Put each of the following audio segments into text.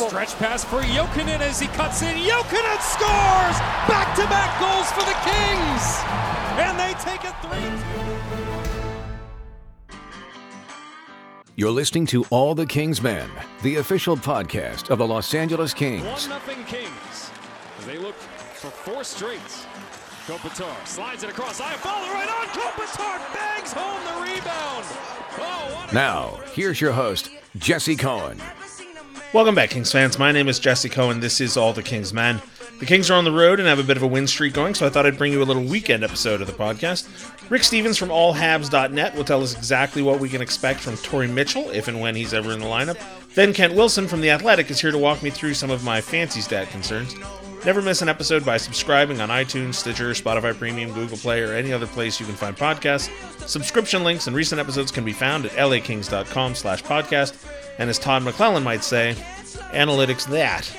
possible. Stretch pass for Jokinen as he cuts in. Jokinen scores! Back-to-back goals for the Kings! And they take a 3 You're listening to All the Kings Men, the official podcast of the Los Angeles Kings. 1-0 Kings as they look for four straights. Kopitar slides it across. I follow right on. Kopitar bangs home the rebound. Oh, now, here's your host, Jesse Cohen. Welcome back, Kings fans. My name is Jesse Cohen. This is All the Kings Men. The Kings are on the road and have a bit of a win streak going, so I thought I'd bring you a little weekend episode of the podcast. Rick Stevens from allhabs.net will tell us exactly what we can expect from Torrey Mitchell, if and when he's ever in the lineup. Then Kent Wilson from The Athletic is here to walk me through some of my fancy stat concerns. Never miss an episode by subscribing on iTunes, Stitcher, Spotify Premium, Google Play, or any other place you can find podcasts. Subscription links and recent episodes can be found at lakings.com slash podcast. And as Todd McLellan might say, analytics that.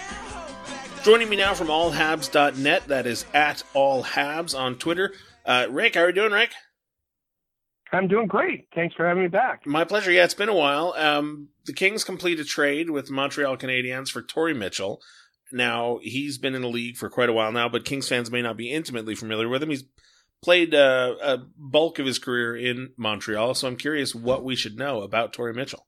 Joining me now from allhabs.net, that is at allhabs on Twitter. Uh, Rick, how are you doing, Rick? I'm doing great. Thanks for having me back. My pleasure. Yeah, it's been a while. Um, the Kings complete a trade with Montreal Canadiens for Torrey Mitchell. Now, he's been in the league for quite a while now, but Kings fans may not be intimately familiar with him. He's played uh, a bulk of his career in Montreal, so I'm curious what we should know about Torrey Mitchell.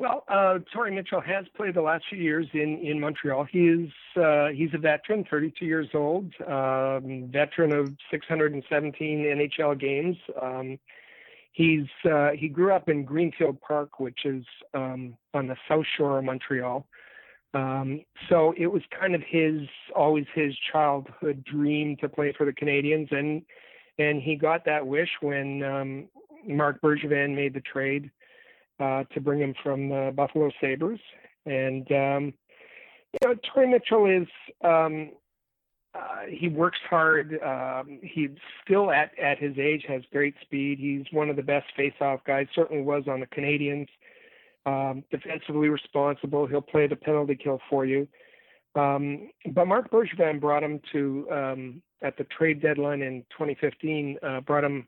Well, uh, Torrey Mitchell has played the last few years in, in Montreal. He is uh, he's a veteran, 32 years old, um, veteran of 617 NHL games. Um, he's uh, he grew up in Greenfield Park, which is um, on the south shore of Montreal. Um, so it was kind of his always his childhood dream to play for the Canadiens, and and he got that wish when um, Marc Bergevin made the trade to bring him from the Buffalo Sabres. And um, you know, Torrey Mitchell is um, uh, he works hard. Um, he's still at at his age has great speed. He's one of the best face-off guys. Certainly was on the Canadiens um, defensively responsible. He'll play the penalty kill for you. Um, but Marc Bergevin brought him to um, at the trade deadline in 2015. Uh, brought him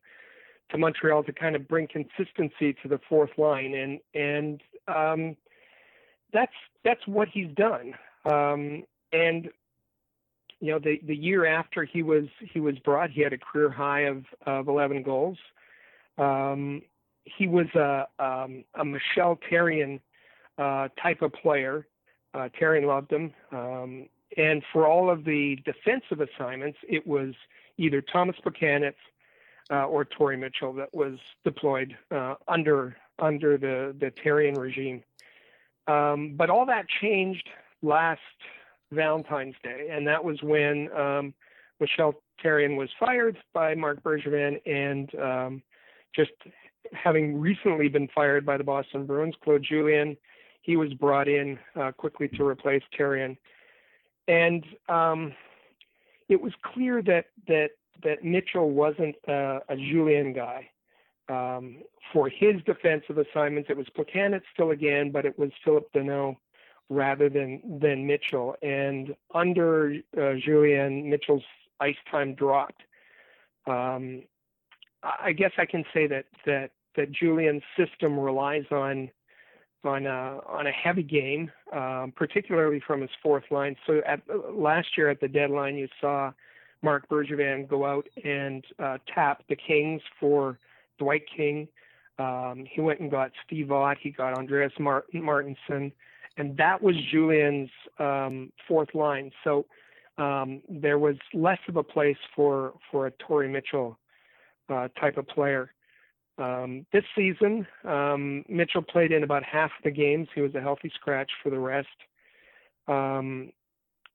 to Montreal to kind of bring consistency to the fourth line, and and um, that's that's what he's done. Um, and you know, the the year after he was he was brought, he had a career high of of 11 goals. Um, he was a um, a Michel Therrien uh, type of player. Uh, loved him, um, and for all of the defensive assignments, it was either Thomas Plekanec uh, or Torrey Mitchell that was deployed uh, under under the the Therrien regime. Um, but all that changed last Valentine's Day, and that was when um, Michel Therrien was fired by Marc Bergevin, and um, just having recently been fired by the Boston Bruins, Claude Julien, he was brought in uh, quickly to replace Therrien. And um, it was clear that that that Mitchell wasn't uh, a Julien guy. Um, for his defensive assignments, it was Plekanec still again, but it was Phillip Danault rather than than Mitchell. And under uh, Julien, Mitchell's ice time dropped. Um, I guess I can say that that that Julien's system relies on on a on a heavy game, um, particularly from his fourth line. So at last year at the deadline, you saw Marc Bergevin go out and uh, tap the Kings for Dwight King. Um, he went and got Steve Ott. He got Andreas Martin, Martinsen, and that was Julien's um, fourth line. So um, there was less of a place for for a Torrey Mitchell uh, type of player. Um, this season, um, Mitchell played in about half the games. He was a healthy scratch for the rest. Um,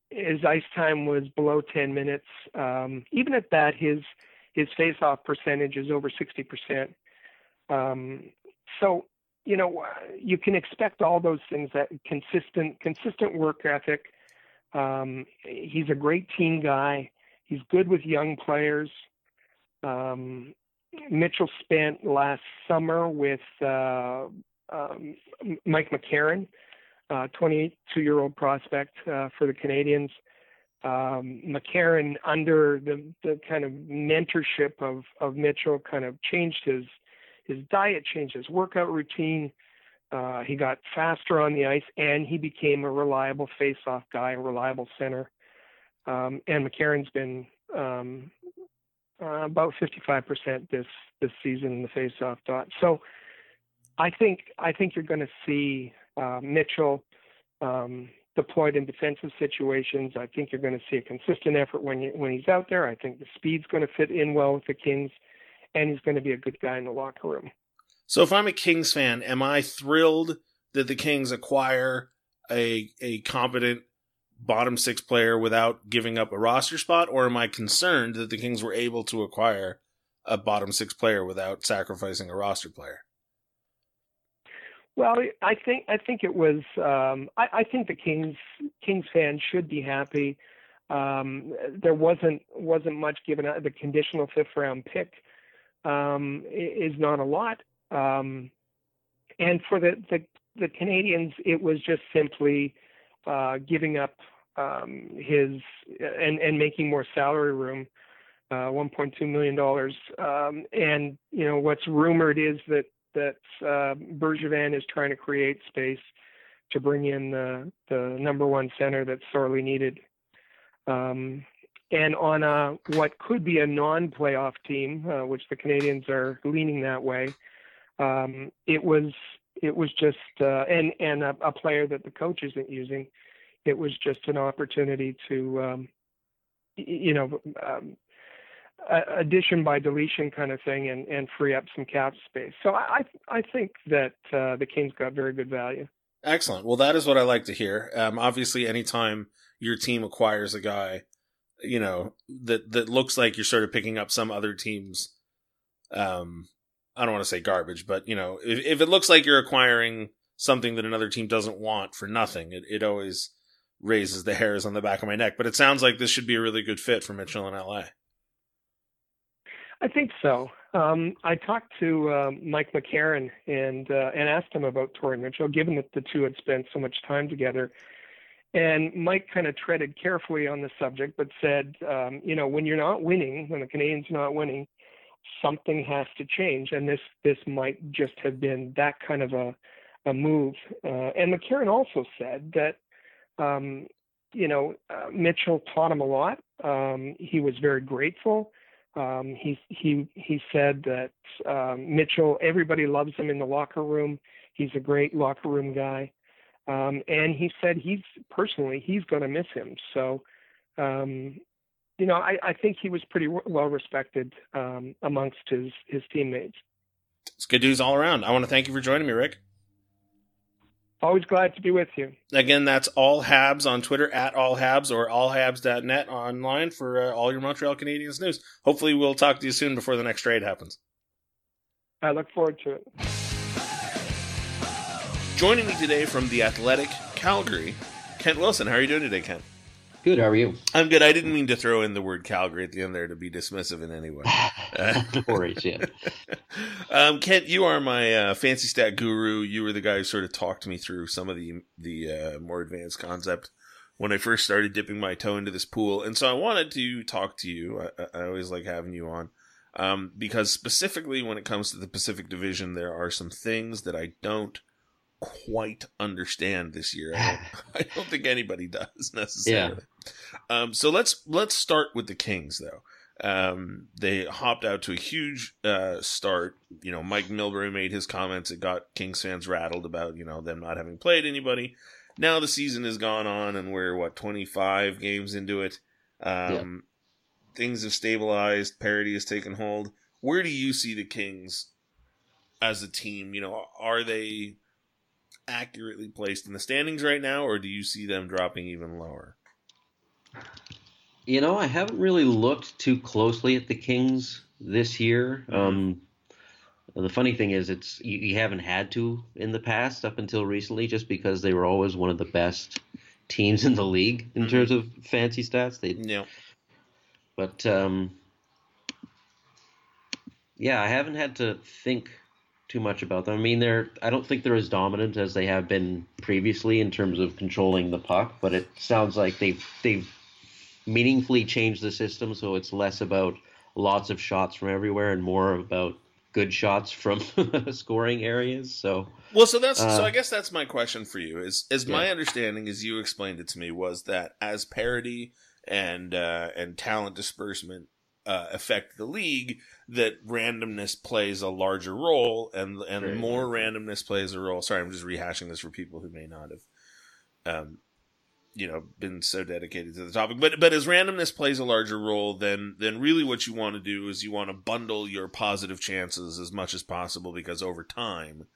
his ice time was below 10 minutes. Um, even at that, his his face-off percentage is over 60%. Um, so, you know, you can expect all those things. That consistent consistent work ethic. Um, he's a great team guy. He's good with young players. Um, Mitchell spent last summer with uh, um, Mike McCarron, 22-year-old uh, prospect uh, for the Canadiens. Um, McCarron, under the, the kind of mentorship of, of Mitchell, kind of changed his his diet, changed his workout routine, Uh, he got faster on the ice, and he became a reliable face-off guy, a reliable center. Um, and McCarron's been um, uh, about 55% this this season in the face-off dot. So I think I think you're going to see uh, Mitchell um, deployed in defensive situations. I think you're going to see a consistent effort when you, when he's out there. I think the speed's going to fit in well with the Kings, and he's going to be a good guy in the locker room. So if I'm a Kings fan, am I thrilled that the Kings acquire a a competent bottom six player without giving up a roster spot, or am I concerned that the Kings were able to acquire a bottom six player without sacrificing a roster player? Well, I think I think it was. Um, I, I, think the Kings Kings fans should be happy. Um, there wasn't wasn't much given out. The conditional fifth round pick um, is not a lot, um, and for the, the the Canadiens, it was just simply uh, giving up um, his and and making more salary room. Uh, 1.2 million dollars, um, and you know what's rumored is that that uh, Bergevin is trying to create space to bring in the, the number one center that's sorely needed. Um, and on a, what could be a non-playoff team, uh, which the Canadiens are leaning that way, um, it was it was just uh, and and a, a, player that the coach isn't using. It was just an opportunity to, um, you know, addition by deletion kind of thing and, and free up some cap space. So I I think that uh, the Kings got very good value. Excellent. Well, that is what I like to hear. Um, obviously, anytime your team acquires a guy, you know that that looks like you're sort of picking up some other team's, um, I don't want to say garbage, but you know, if, if it looks like you're acquiring something that another team doesn't want for nothing, it, it always raises the hairs on the back of my neck. But it sounds like this should be a really good fit for Mitchell in LA. I think so. Um, I talked to uh, Mike McCarron and uh, and asked him about Torrey Mitchell, given that the two had spent so much time together. And Mike kind of treaded carefully on the subject, but said, um, you know, when you're not winning, when the Canadiens not winning, something has to change, and this this might just have been that kind of a a move. Uh, and McCarron also said that, um, you know, uh, Mitchell taught him a lot. Um, he was very grateful. Um, he he he said that um, Mitchell, everybody loves him in the locker room. He's a great locker room guy, um, and he said he's personally he's going to miss him. So, um, you know, I, I think he was pretty well respected um, amongst his his teammates. It's good news all around. I want to thank you for joining me, Rick. Always glad to be with you. Again, that's all Habs on Twitter at all Habs or allhabs.net online for uh, all your Montreal Canadiens news. Hopefully, we'll talk to you soon before the next trade happens. I look forward to it. Joining me today from the Athletic Calgary, Kent Wilson. How are you doing today, Kent? Good. How are you? I'm good. I didn't mean to throw in the word Calgary at the end there to be dismissive in any way. no worries, yeah. um, Kent, you are my uh, fancy stat guru. You were the guy who sort of talked me through some of the the uh, more advanced concept when I first started dipping my toe into this pool, and so I wanted to talk to you. I, I always like having you on. Um, because specifically when it comes to the Pacific Division, there are some things that I don't quite understand this year. I don't, I don't think anybody does necessarily. Yeah. Um, so let's let's start with the Kings though. Um, they hopped out to a huge uh, start. You know, Mike Milbury made his comments. It got Kings fans rattled about you know them not having played anybody. Now the season has gone on, and we're what twenty five games into it. Um, yeah. Things have stabilized. Parity has taken hold. Where do you see the Kings as a team? You know, are they accurately placed in the standings right now, or do you see them dropping even lower? You know, I haven't really looked too closely at the Kings this year. Mm-hmm. Um, the funny thing is, it's you, you, haven't had to in the past up until recently, just because they were always one of the best teams in the league in mm-hmm. terms of fancy stats. They, yeah. But um, yeah, I haven't had to think too much about them. I mean, they're I don't think they're as dominant as they have been previously in terms of controlling the puck, but it sounds like they've they've meaningfully changed the system so it's less about lots of shots from everywhere and more about good shots from scoring areas. So well, so that's Uh, so. I guess that's my question for you. Is is my understanding, as you explained it to me, was that as parity and uh, and talent disbursement uh, affect the league, that randomness plays a larger role, and and more randomness plays a role. Sorry, I'm just rehashing this for people who may not have, um, you know, been so dedicated to the topic. But but as randomness plays a larger role, then then really what you want to do is you want to bundle your positive chances as much as possible because over time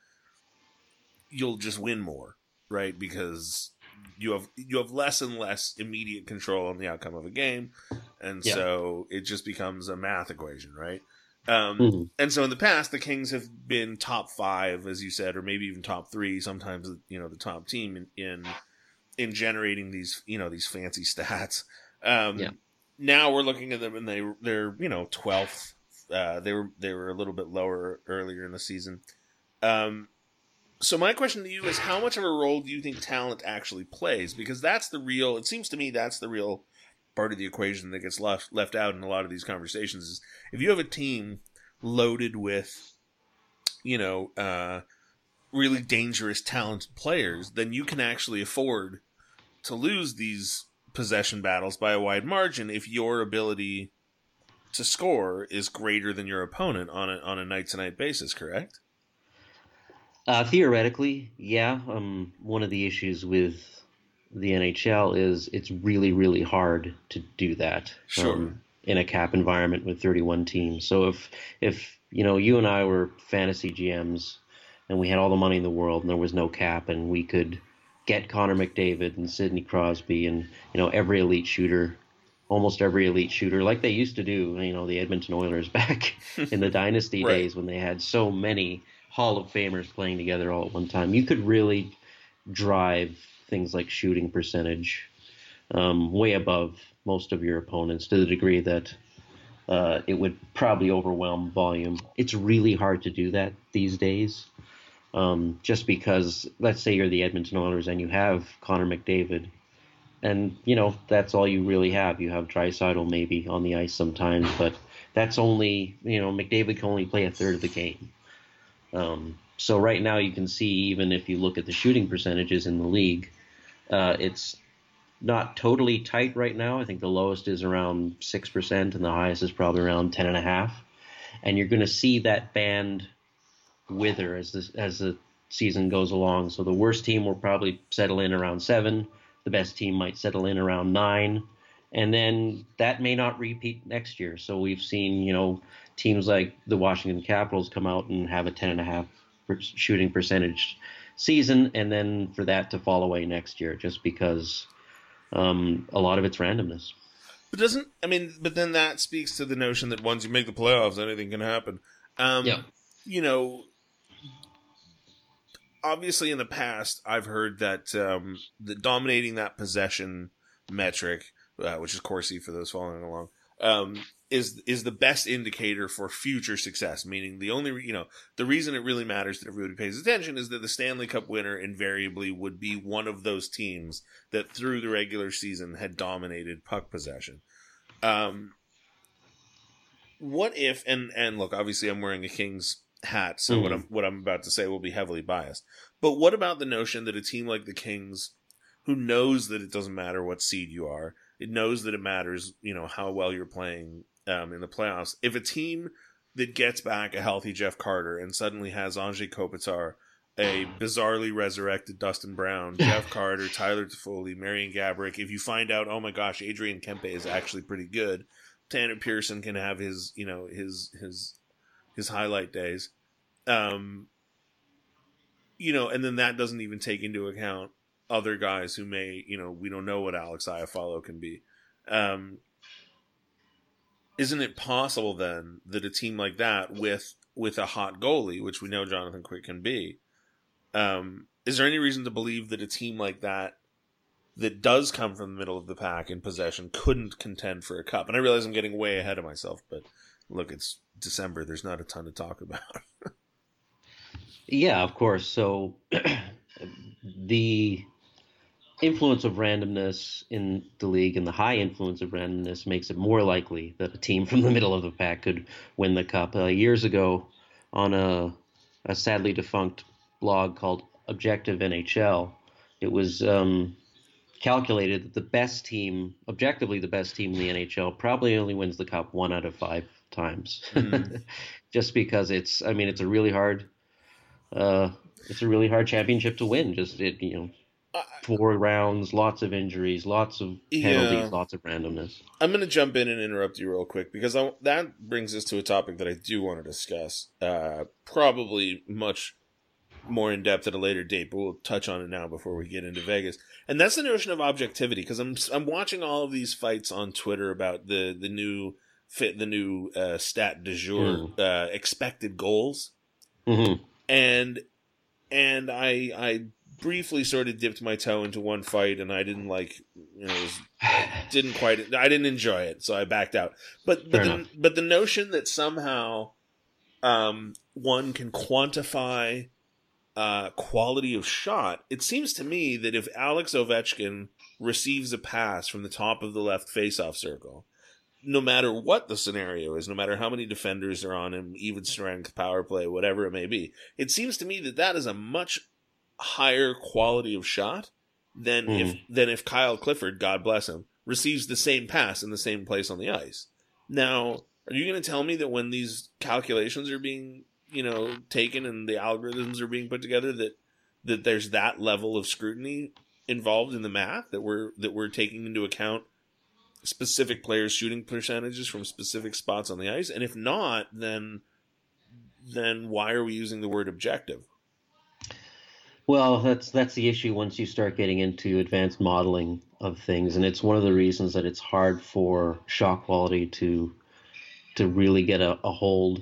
you'll just win more, right? Because you have you have less and less immediate control on the outcome of a game, and Yeah. so it just becomes a math equation, right? Um, Mhm. And so in the past, the Kings have been top five, as you said, or maybe even top three. Sometimes you know the top team in in, in generating these you know these fancy stats. Um, Yeah. Now we're looking at them, and they they're you know twelfth. Uh, they were they were a little bit lower earlier in the season. Um, so my question to you is, how much of a role do you think talent actually plays? Because that's the real. It seems to me that's the real part of the equation that gets left left out in a lot of these conversations. Is if you have a team loaded with, you know, uh, really dangerous, talented players, then you can actually afford to lose these possession battles by a wide margin if your ability to score is greater than your opponent on a on a night to night basis. Correct? Uh, theoretically, yeah. Um, one of the issues with the NHL is it's really, really hard to do that. Sure. Um, in a cap environment with 31 teams. So if if you know you and I were fantasy GMs and we had all the money in the world and there was no cap and we could get Connor McDavid and Sidney Crosby and you know every elite shooter, almost every elite shooter like they used to do. You know the Edmonton Oilers back in the dynasty Right. days when they had so many Hall of Famers playing together all at one time. You could really drive things like shooting percentage um, way above most of your opponents to the degree that uh, it would probably overwhelm volume. It's really hard to do that these days. Um, just because, let's say you're the Edmonton Oilers and you have Connor McDavid, and you know that's all you really have. You have Draisaitl maybe on the ice sometimes, but that's only you know McDavid can only play a third of the game. Um, so right now you can see even if you look at the shooting percentages in the league, uh, it's not totally tight right now. I think the lowest is around six percent, and the highest is probably around ten and a half. And you're going to see that band wither as this as the season goes along. So the worst team will probably settle in around seven. The best team might settle in around nine, and then that may not repeat next year. So we've seen you know teams like the Washington Capitals come out and have a ten and a half per- shooting percentage season, and then for that to fall away next year just because um, a lot of it's randomness. But doesn't I mean? But then that speaks to the notion that once you make the playoffs, anything can happen. Um, Yeah. You know, obviously in the past, I've heard that um, the dominating that possession metric, uh, which is Corsi for those following along, um, is is the best indicator for future success. Meaning, the only re- you know the reason it really matters that everybody pays attention is that the Stanley Cup winner invariably would be one of those teams that through the regular season had dominated puck possession. Um, what if and and look, obviously I'm wearing a Kings hat, so what Mhm. I'm what I'm about to say will be heavily biased. But what about the notion that a team like the Kings, who knows that it doesn't matter what seed you are, it knows that it matters, you know, how well you're playing um, in the playoffs. If a team that gets back a healthy Jeff Carter and suddenly has Anze Kopitar, a bizarrely resurrected Dustin Brown, Jeff Carter, Tyler Toffoli, Marian Gaborik, if you find out, oh my gosh, Adrian Kempe is actually pretty good, Tanner Pearson can have his, you know, his his his highlight days. Um you know, and then that doesn't even take into account other guys who may, you know, we don't know what Alex Iafallo can be. Um isn't it possible then that a team like that with with a hot goalie, which we know Jonathan Quick can be, um, is there any reason to believe that a team like that that does come from the middle of the pack in possession couldn't contend for a cup? And I realize I'm getting way ahead of myself, but look, it's December. There's not a ton to talk about. Yeah, of course. So the influence of randomness in the league and the high influence of randomness makes it more likely that a team from the middle of the pack could win the cup. Uh, years ago, on a, a sadly defunct blog called Objective NHL. It was um, calculated that the best team, objectively the best team in the NHL, probably only wins the cup one out of five times, mm. just because it's. I mean, it's a really hard. Uh, it's a really hard championship to win. Just it, you know, four rounds, lots of injuries, lots of penalties, yeah. lots of randomness. I'm going to jump in and interrupt you real quick because I, that brings us to a topic that I do want to discuss. Uh, probably much more in depth at a later date, but we'll touch on it now before we get into Vegas. And that's the notion of objectivity because I'm I'm watching all of these fights on Twitter about the the new fit the new uh, stat de jour mm. uh, expected goals, mm-hmm. and and I I briefly sort of dipped my toe into one fight and I didn't like you know was, didn't quite I didn't enjoy it so I backed out. But but the, but the notion that somehow um, one can quantify uh, quality of shot it seems to me that if Alex Ovechkin receives a pass from the top of the left faceoff circle no matter what the scenario is no matter how many defenders are on him even strength power play whatever it may be it seems to me that that is a much higher quality of shot than mm. if than if Kyle Clifford, God bless him, receives the same pass in the same place on the ice. Now, are you going to tell me that when these calculations are being, you know, taken and the algorithms are being put together that that there's that level of scrutiny involved in the math that we're that we're taking into account specific players shooting percentages from specific spots on the ice and if not then then why are we using the word objective well, that's that's the issue once you start getting into advanced modeling of things, and it's one of the reasons that it's hard for shot quality to to really get a, a hold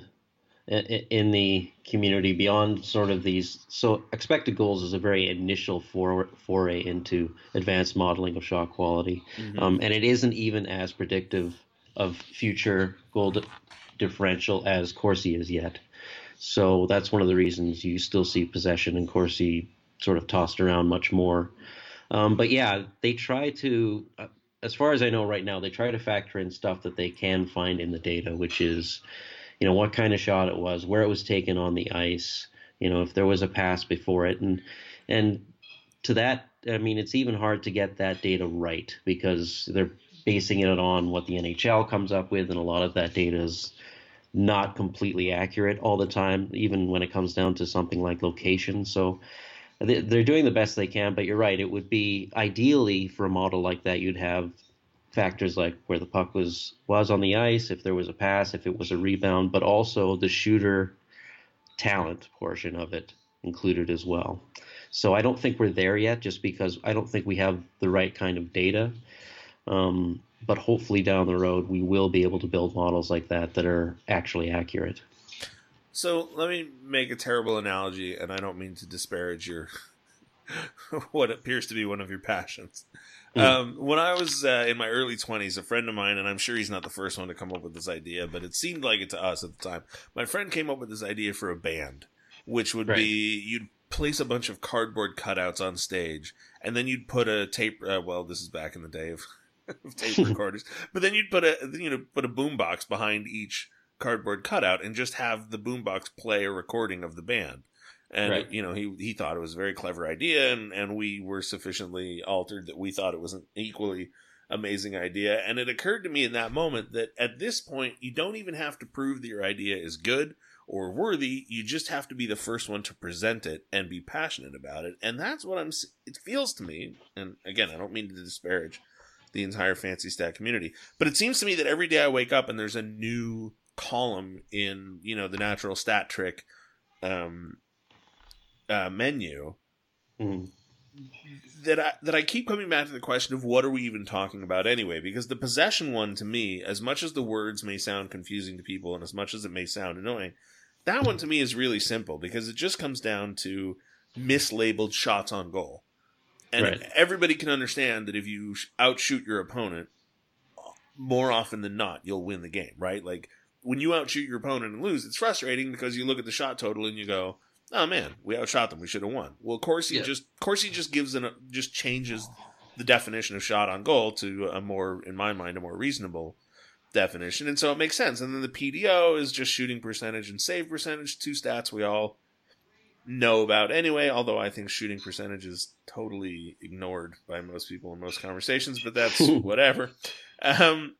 in the community beyond sort of these. So expected goals is a very initial for, foray into advanced modeling of shot quality, mm-hmm. um, and it isn't even as predictive of future goal differential as Corsi is yet. So that's one of the reasons you still see possession and Corsi sort of tossed around much more. Um, but yeah, they try to, uh, as far as I know right now, they try to factor in stuff that they can find in the data, which is, you know, what kind of shot it was, where it was taken on the ice, you know, if there was a pass before it, and and to that, I mean, it's even hard to get that data right because they're basing it on what the NHL comes up with, and a lot of that data is not completely accurate all the time, even when it comes down to something like location. So they're doing the best they can, but you're right. It would be ideally for a model like that, you'd have factors like where the puck was was on the ice, if there was a pass, if it was a rebound, but also the shooter talent portion of it included as well. So I don't think we're there yet, just because I don't think we have the right kind of data. Um, but hopefully down the road, we will be able to build models like that that are actually accurate. So let me make a terrible analogy, and I don't mean to disparage your what appears to be one of your passions. Mm. Um, when I was uh, in my early twenties, a friend of mine, and I'm sure he's not the first one to come up with this idea, but it seemed like it to us at the time. My friend came up with this idea for a band, which would right. be you'd place a bunch of cardboard cutouts on stage, and then you'd put a tape. Uh, well, this is back in the day of, of tape recorders, but then you'd put a you know put a boombox behind each cardboard cutout and just have the boombox play a recording of the band. And right. you know, he he thought it was a very clever idea, and and we were sufficiently altered that we thought it was an equally amazing idea. And it occurred to me in that moment that at this point, you don't even have to prove that your idea is good or worthy. You just have to be the first one to present it and be passionate about it. And that's what I'm. It feels to me, and again, I don't mean to disparage the entire fancy stat community, but it seems to me that every day I wake up and there's a new column in you know the natural stat trick um, uh, menu mm. that I that I keep coming back to the question of what are we even talking about anyway? Because the possession one to me, as much as the words may sound confusing to people and as much as it may sound annoying, that one to me is really simple because it just comes down to mislabeled shots on goal. And right. everybody can understand that if you outshoot your opponent, more often than not, you'll win the game, right? Like when you outshoot your opponent and lose, it's frustrating because you look at the shot total and you go, "Oh man, we outshot them. We should have won." Well, Corsi yeah. just Corsi just gives an just changes the definition of shot on goal to a more, in my mind, a more reasonable definition, and so it makes sense. And then the PDO is just shooting percentage and save percentage, two stats we all know about anyway. Although I think shooting percentage is totally ignored by most people in most conversations, but that's whatever. Um,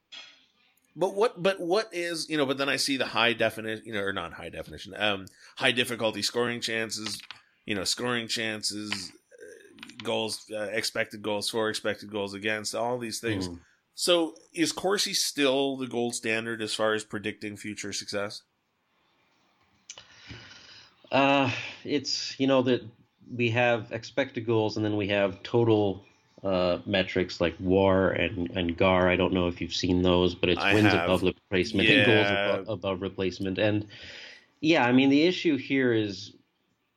but what? But what is you know? But then I see the high definition, you know, or not high definition, um, high difficulty scoring chances, you know, scoring chances, uh, goals, uh, expected goals for, expected goals against, all these things. Mm. So is Corsi still the gold standard as far as predicting future success? Uh, it's you know that we have expected goals and then we have total uh, metrics like WAR and, and GAR. I don't know if you've seen those, but it's I wins have. above replacement yeah. and goals above, above replacement. And yeah, I mean the issue here is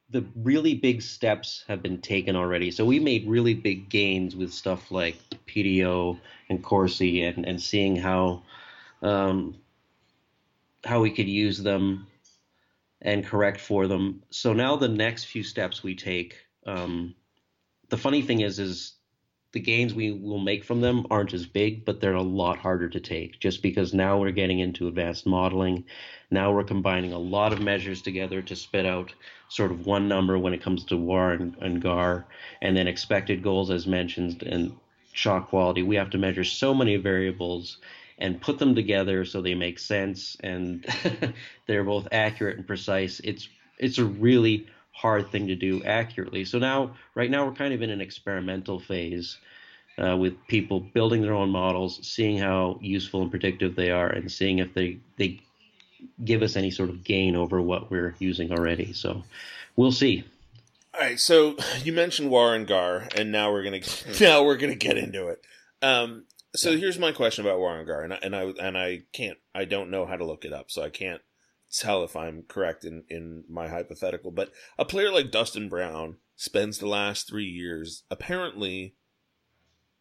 the really big steps have been taken already. So we made really big gains with stuff like PDO and Corsi and, and seeing how um, how we could use them and correct for them. So now the next few steps we take. Um, the funny thing is, is the gains we will make from them aren't as big, but they're a lot harder to take just because now we're getting into advanced modeling. Now we're combining a lot of measures together to spit out sort of one number when it comes to WAR and, and GAR, and then expected goals, as mentioned, and shot quality. We have to measure so many variables and put them together so they make sense and they're both accurate and precise. It's it's a really hard thing to do accurately. So now, right now, we're kind of in an experimental phase uh, with people building their own models, seeing how useful and predictive they are, and seeing if they they give us any sort of gain over what we're using already. So we'll see. All right. So you mentioned WAR and GAR, and now we're gonna now we're gonna get into it. Um, so yeah. here's my question about War and Gar, and I, and I and I can't I don't know how to look it up, so I can't tell if I'm correct in, in my hypothetical, but a player like Dustin Brown spends the last three years apparently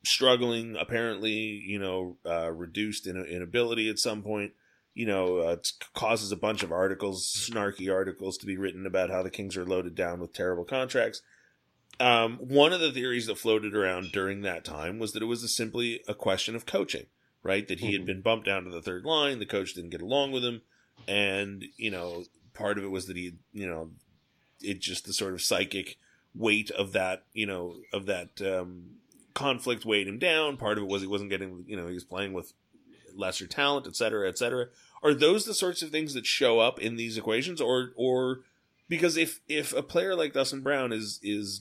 struggling, apparently, you know, uh, reduced in, in ability at some point. You know, uh, causes a bunch of articles, snarky articles, to be written about how the Kings are loaded down with terrible contracts. Um, one of the theories that floated around during that time was that it was a simply a question of coaching, right? That he mm-hmm. had been bumped down to the third line, the coach didn't get along with him, and you know part of it was that he you know it just the sort of psychic weight of that you know of that um, conflict weighed him down. Part of it was he wasn't getting you know he was playing with lesser talent et cetera et cetera. Are those the sorts of things that show up in these equations? Or or because if if a player like Dustin Brown is is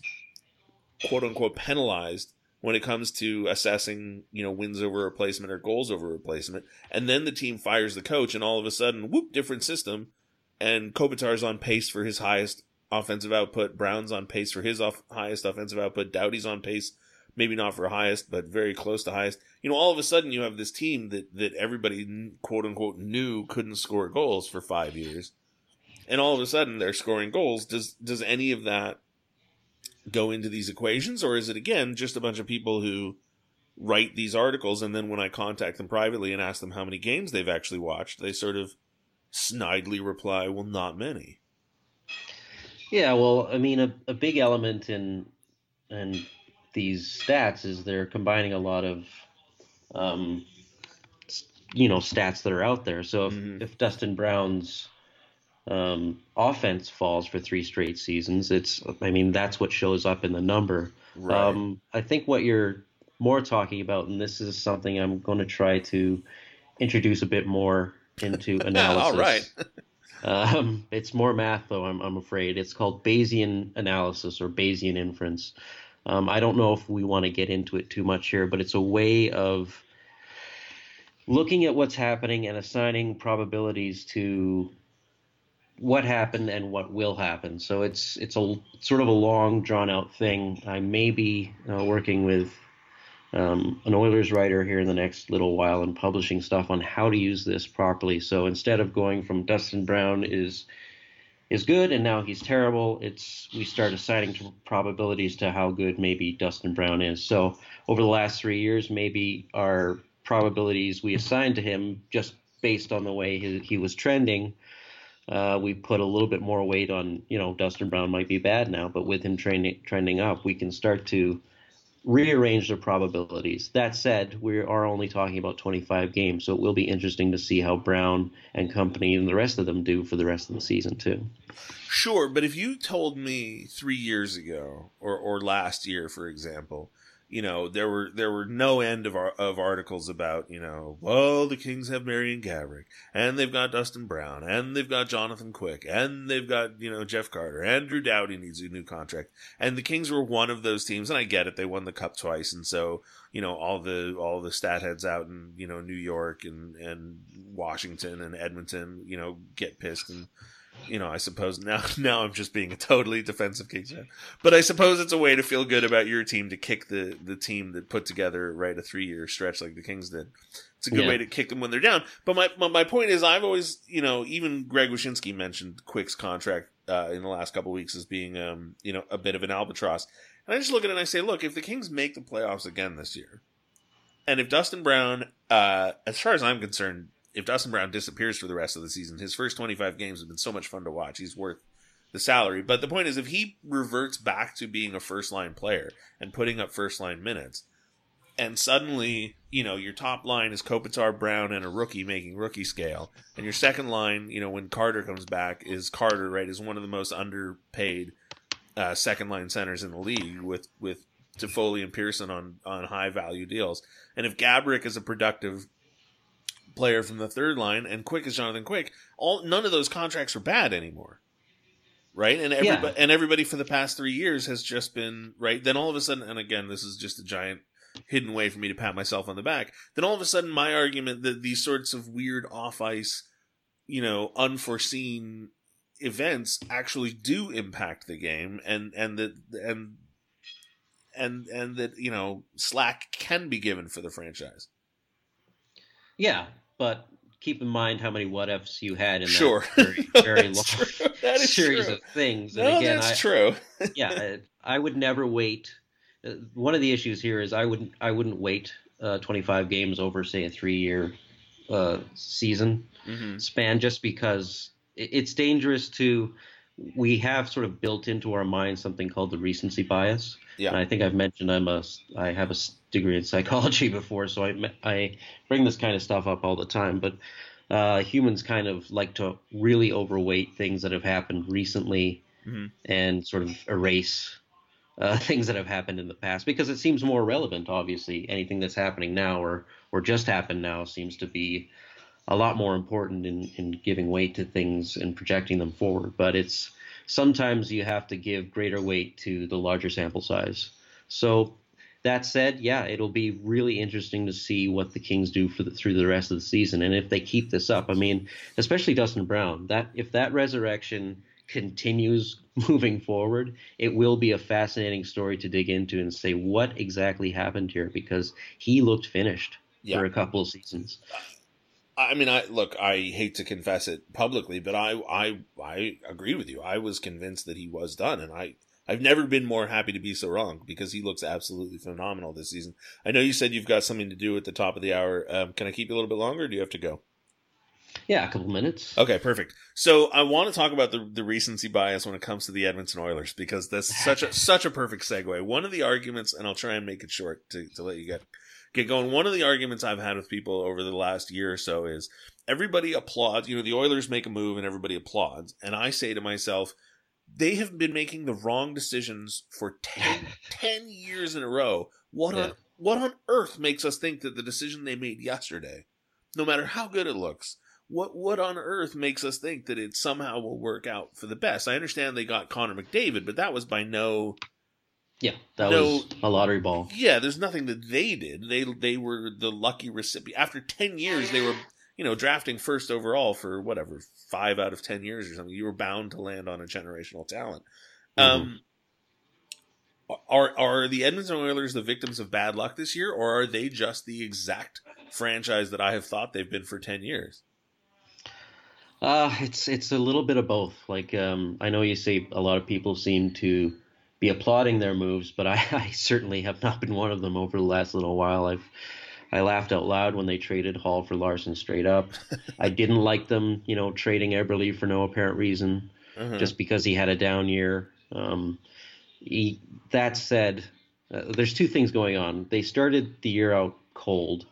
quote unquote penalized when it comes to assessing, you know, wins over replacement or goals over replacement. And then the team fires the coach, and all of a sudden, whoop, different system. And Kopitar's on pace for his highest offensive output. Brown's on pace for his off- highest offensive output. Doughty's on pace, maybe not for highest, but very close to highest. You know, all of a sudden, you have this team that that everybody quote unquote knew couldn't score goals for five years, and all of a sudden they're scoring goals. Does does any of that go into these equations, or is it again just a bunch of people who write these articles and then when I contact them privately and ask them how many games they've actually watched, they sort of snidely reply, "Well, not many." Yeah, well, I mean, a, a big element in in these stats is they're combining a lot of, um, you know, stats that are out there. So if, mm-hmm. if Dustin Brown's um, offense falls for three straight seasons, it's I mean that's what shows up in the number. Right. Um, I think what you're more talking about, and this is something I'm going to try to introduce a bit more into analysis. All right. um, it's more math, though. I'm I'm afraid it's called Bayesian analysis or Bayesian inference. Um, I don't know if we want to get into it too much here, but it's a way of looking at what's happening and assigning probabilities to what happened and what will happen. So it's it's a sort of a long drawn out thing. I may be uh, working with um, an Oilers writer here in the next little while and publishing stuff on how to use this properly. So instead of going from Dustin Brown is is good and now he's terrible, it's we start assigning probabilities to how good maybe Dustin Brown is. So over the last three years, maybe our probabilities we assigned to him just based on the way he, he was trending uh, we put a little bit more weight on, you know, Dustin Brown might be bad now, but with him trending trending up, we can start to rearrange the probabilities. That said, we are only talking about 25 games, so it will be interesting to see how Brown and company and the rest of them do for the rest of the season too. Sure, but if you told me three years ago, or or last year, for example, you know, there were there were no end of of articles about, you know, well, the Kings have Marian Gaborik, and they've got Dustin Brown, and they've got Jonathan Quick, and they've got, you know, Jeff Carter, and Drew Doughty needs a new contract. And the Kings were one of those teams, and I get it, they won the cup twice, and so, you know, all the all the stat heads out in, you know, New York and and Washington and Edmonton, you know, get pissed and you know, I suppose now now I'm just being a totally defensive Kings fan. But I suppose it's a way to feel good about your team to kick the the team that put together right a three year stretch like the Kings did. It's a good yeah. way to kick them when they're down. But my, my, my point is, I've always you know even Greg Wyshynski mentioned Quick's contract uh, in the last couple weeks as being um you know a bit of an albatross. And I just look at it and I say, look, if the Kings make the playoffs again this year, and if Dustin Brown, uh, as far as I'm concerned, if Dustin Brown disappears for the rest of the season, his first 25 games have been so much fun to watch. He's worth the salary. But the point is, if he reverts back to being a first line player and putting up first line minutes, and suddenly, you know, your top line is Kopitar, Brown, and a rookie making rookie scale, and your second line, you know, when Carter comes back, is Carter, right, is one of the most underpaid uh, second line centers in the league with with Toffoli and Pearson on on high value deals. And if Gaborik is a productive player from the third line and Quick is Jonathan Quick, all none of those contracts are bad anymore. Right? And everybody yeah. and everybody for the past 3 years has just been right. Then all of a sudden and again this is just a giant hidden way for me to pat myself on the back. Then all of a sudden my argument that these sorts of weird off ice, you know, unforeseen events actually do impact the game and and that and and and that you know slack can be given for the franchise. Yeah, but keep in mind how many what ifs you had in sure. that very, very long series true. of things. And no, again, that's I, true. yeah, I would never wait. Uh, one of the issues here is I wouldn't I wouldn't wait uh, 25 games over say a three year uh, season mm-hmm. span just because it's dangerous to we have sort of built into our mind something called the recency bias. Yeah. And I think I've mentioned I'm a I have a degree in psychology before, so I I bring this kind of stuff up all the time. But uh, humans kind of like to really overweight things that have happened recently mm-hmm. and sort of erase uh, things that have happened in the past because it seems more relevant. Obviously, anything that's happening now or or just happened now seems to be a lot more important in, in giving weight to things and projecting them forward. But it's sometimes you have to give greater weight to the larger sample size. So that said, yeah, it'll be really interesting to see what the Kings do for the, through the rest of the season, and if they keep this up. I mean, especially Dustin Brown. That if that resurrection continues moving forward, it will be a fascinating story to dig into and say what exactly happened here because he looked finished yeah. for a couple of seasons. I mean, I look. I hate to confess it publicly, but I, I, I agree with you. I was convinced that he was done, and I, I've never been more happy to be so wrong because he looks absolutely phenomenal this season. I know you said you've got something to do at the top of the hour. Um, can I keep you a little bit longer, or do you have to go? Yeah, a couple minutes. Okay, perfect. So I want to talk about the the recency bias when it comes to the Edmonton Oilers because that's such a such a perfect segue. One of the arguments, and I'll try and make it short to, to let you get get going. One of the arguments I've had with people over the last year or so is everybody applauds. You know, the Oilers make a move and everybody applauds, and I say to myself, they have been making the wrong decisions for 10, 10 years in a row. What yeah. on what on earth makes us think that the decision they made yesterday, no matter how good it looks, what what on earth makes us think that it somehow will work out for the best? I understand they got Connor McDavid, but that was by no yeah, that no, was a lottery ball. Yeah, there's nothing that they did. They they were the lucky recipient. After ten years, they were you know drafting first overall for whatever five out of ten years or something. You were bound to land on a generational talent. Mm-hmm. Um, are are the Edmonton Oilers the victims of bad luck this year, or are they just the exact franchise that I have thought they've been for ten years? Uh, it's it's a little bit of both. Like um, I know you say a lot of people seem to be applauding their moves, but I, I, certainly have not been one of them over the last little while. I've I laughed out loud when they traded Hall for Larsson straight up. I didn't like them, you know, trading Eberle for no apparent reason, uh-huh. just because he had a down year. Um, he, that said, uh, there's two things going on. They started the year out cold.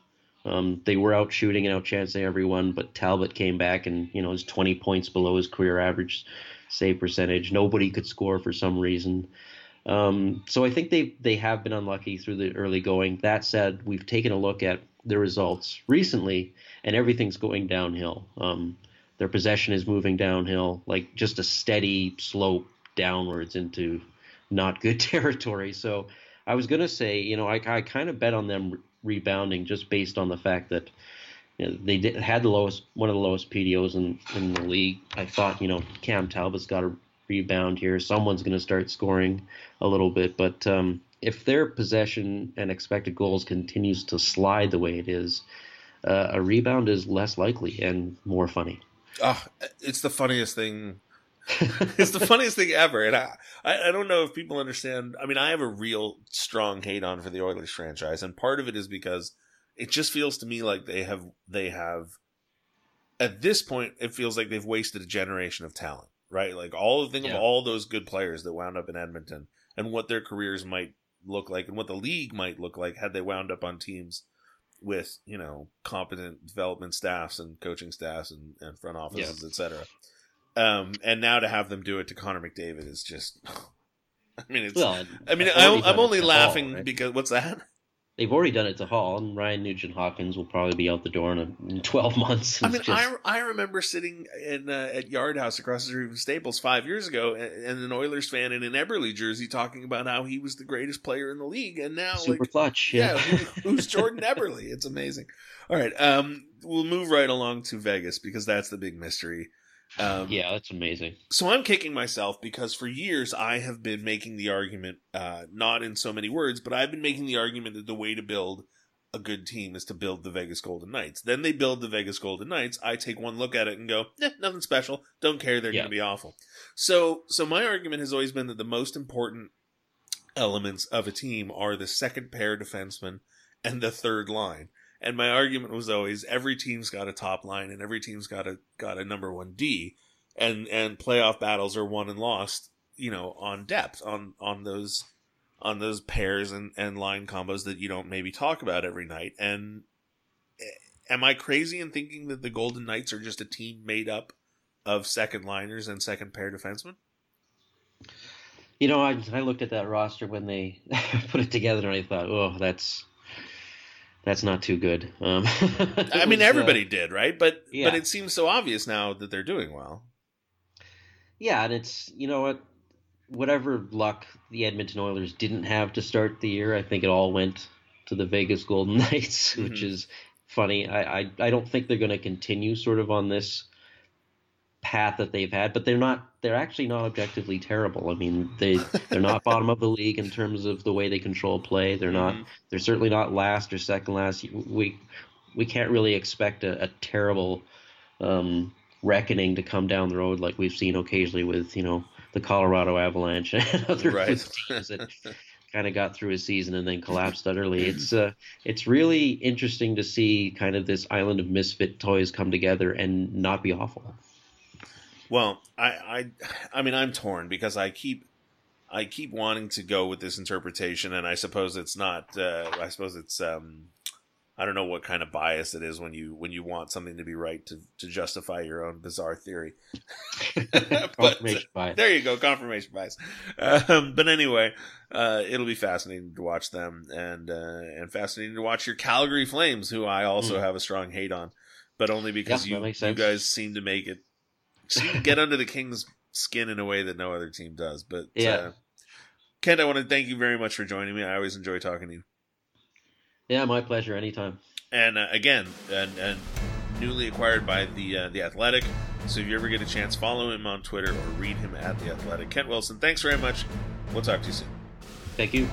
Um, they were out shooting and out chancing everyone, but Talbot came back and you know is 20 points below his career average save percentage. Nobody could score for some reason. Um, so I think they they have been unlucky through the early going. That said, we've taken a look at the results recently, and everything's going downhill. Um, their possession is moving downhill, like just a steady slope downwards into not good territory. So I was going to say, you know, I, I kind of bet on them rebounding just based on the fact that you know, they did, had the lowest, one of the lowest PDOs in, in the league. I thought, you know, Cam Talbot's got to rebound here. Someone's going to start scoring a little bit, but um, if their possession and expected goals continues to slide the way it is, uh, a rebound is less likely and more funny. Oh, it's the funniest thing. it's the funniest thing ever, and I, I don't know if people understand. I mean, I have a real strong hate on for the Oilers franchise, and part of it is because it just feels to me like they have they have at this point it feels like they've wasted a generation of talent, right? Like all the thing yeah. of all those good players that wound up in Edmonton and what their careers might look like and what the league might look like had they wound up on teams with you know competent development staffs and coaching staffs and, and front offices, yeah. etc. Um, and now to have them do it to Connor McDavid is just. I mean, it's. Well, I mean, I, am I'm only laughing right? because what's that? They've already done it to Hall, and Ryan Nugent Hopkins will probably be out the door in, a, in 12 months. I mean, just... I, I remember sitting in uh, at Yard House across the street from Staples five years ago, and, and, an Oilers fan in an Eberle jersey talking about how he was the greatest player in the league, and now super like, clutch. Yeah, yeah who, who's Jordan Eberle? It's amazing. All right, um, we'll move right along to Vegas because that's the big mystery. Um, yeah, that's amazing. So I'm kicking myself because for years I have been making the argument, uh, not in so many words, but I've been making the argument that the way to build a good team is to build the Vegas Golden Knights. Then they build the Vegas Golden Knights. I take one look at it and go, eh, nothing special. Don't care. They're yeah. going to be awful. So, so my argument has always been that the most important elements of a team are the second pair defenseman and the third line. And my argument was always every team's got a top line and every team's got a got a number one D, and and playoff battles are won and lost, you know, on depth on on those on those pairs and and line combos that you don't maybe talk about every night. And eh, am I crazy in thinking that the Golden Knights are just a team made up of second liners and second pair defensemen? You know, I I looked at that roster when they put it together and I thought, oh, that's that's not too good. Um, I mean, was, uh, everybody uh, did, right? But yeah. but it seems so obvious now that they're doing well. Yeah, and it's you know what, whatever luck the Edmonton Oilers didn't have to start the year, I think it all went to the Vegas Golden Knights, mm-hmm. which is funny. I, I I don't think they're going to continue sort of on this path that they've had, but they're not. They're actually not objectively terrible. I mean, they they're not bottom of the league in terms of the way they control play. They're not. Mm-hmm. They're certainly not last or second last. We we can't really expect a, a terrible um, reckoning to come down the road like we've seen occasionally with you know the Colorado Avalanche and other right. teams that kind of got through a season and then collapsed utterly. It's uh, it's really interesting to see kind of this island of misfit toys come together and not be awful. Well, I, I, I mean, I'm torn because I keep, I keep wanting to go with this interpretation, and I suppose it's not. Uh, I suppose it's. Um, I don't know what kind of bias it is when you when you want something to be right to, to justify your own bizarre theory. but, there you go, confirmation bias. Um, but anyway, uh, it'll be fascinating to watch them, and uh, and fascinating to watch your Calgary Flames, who I also mm. have a strong hate on, but only because yeah, you you guys seem to make it get under the Kings' skin in a way that no other team does. But yeah, uh, Kent, I want to thank you very much for joining me. I always enjoy talking to you. Yeah, my pleasure. Anytime. And uh, again, and, and newly acquired by the uh, the Athletic. So if you ever get a chance, follow him on Twitter or read him at the Athletic. Kent Wilson, thanks very much. We'll talk to you soon. Thank you.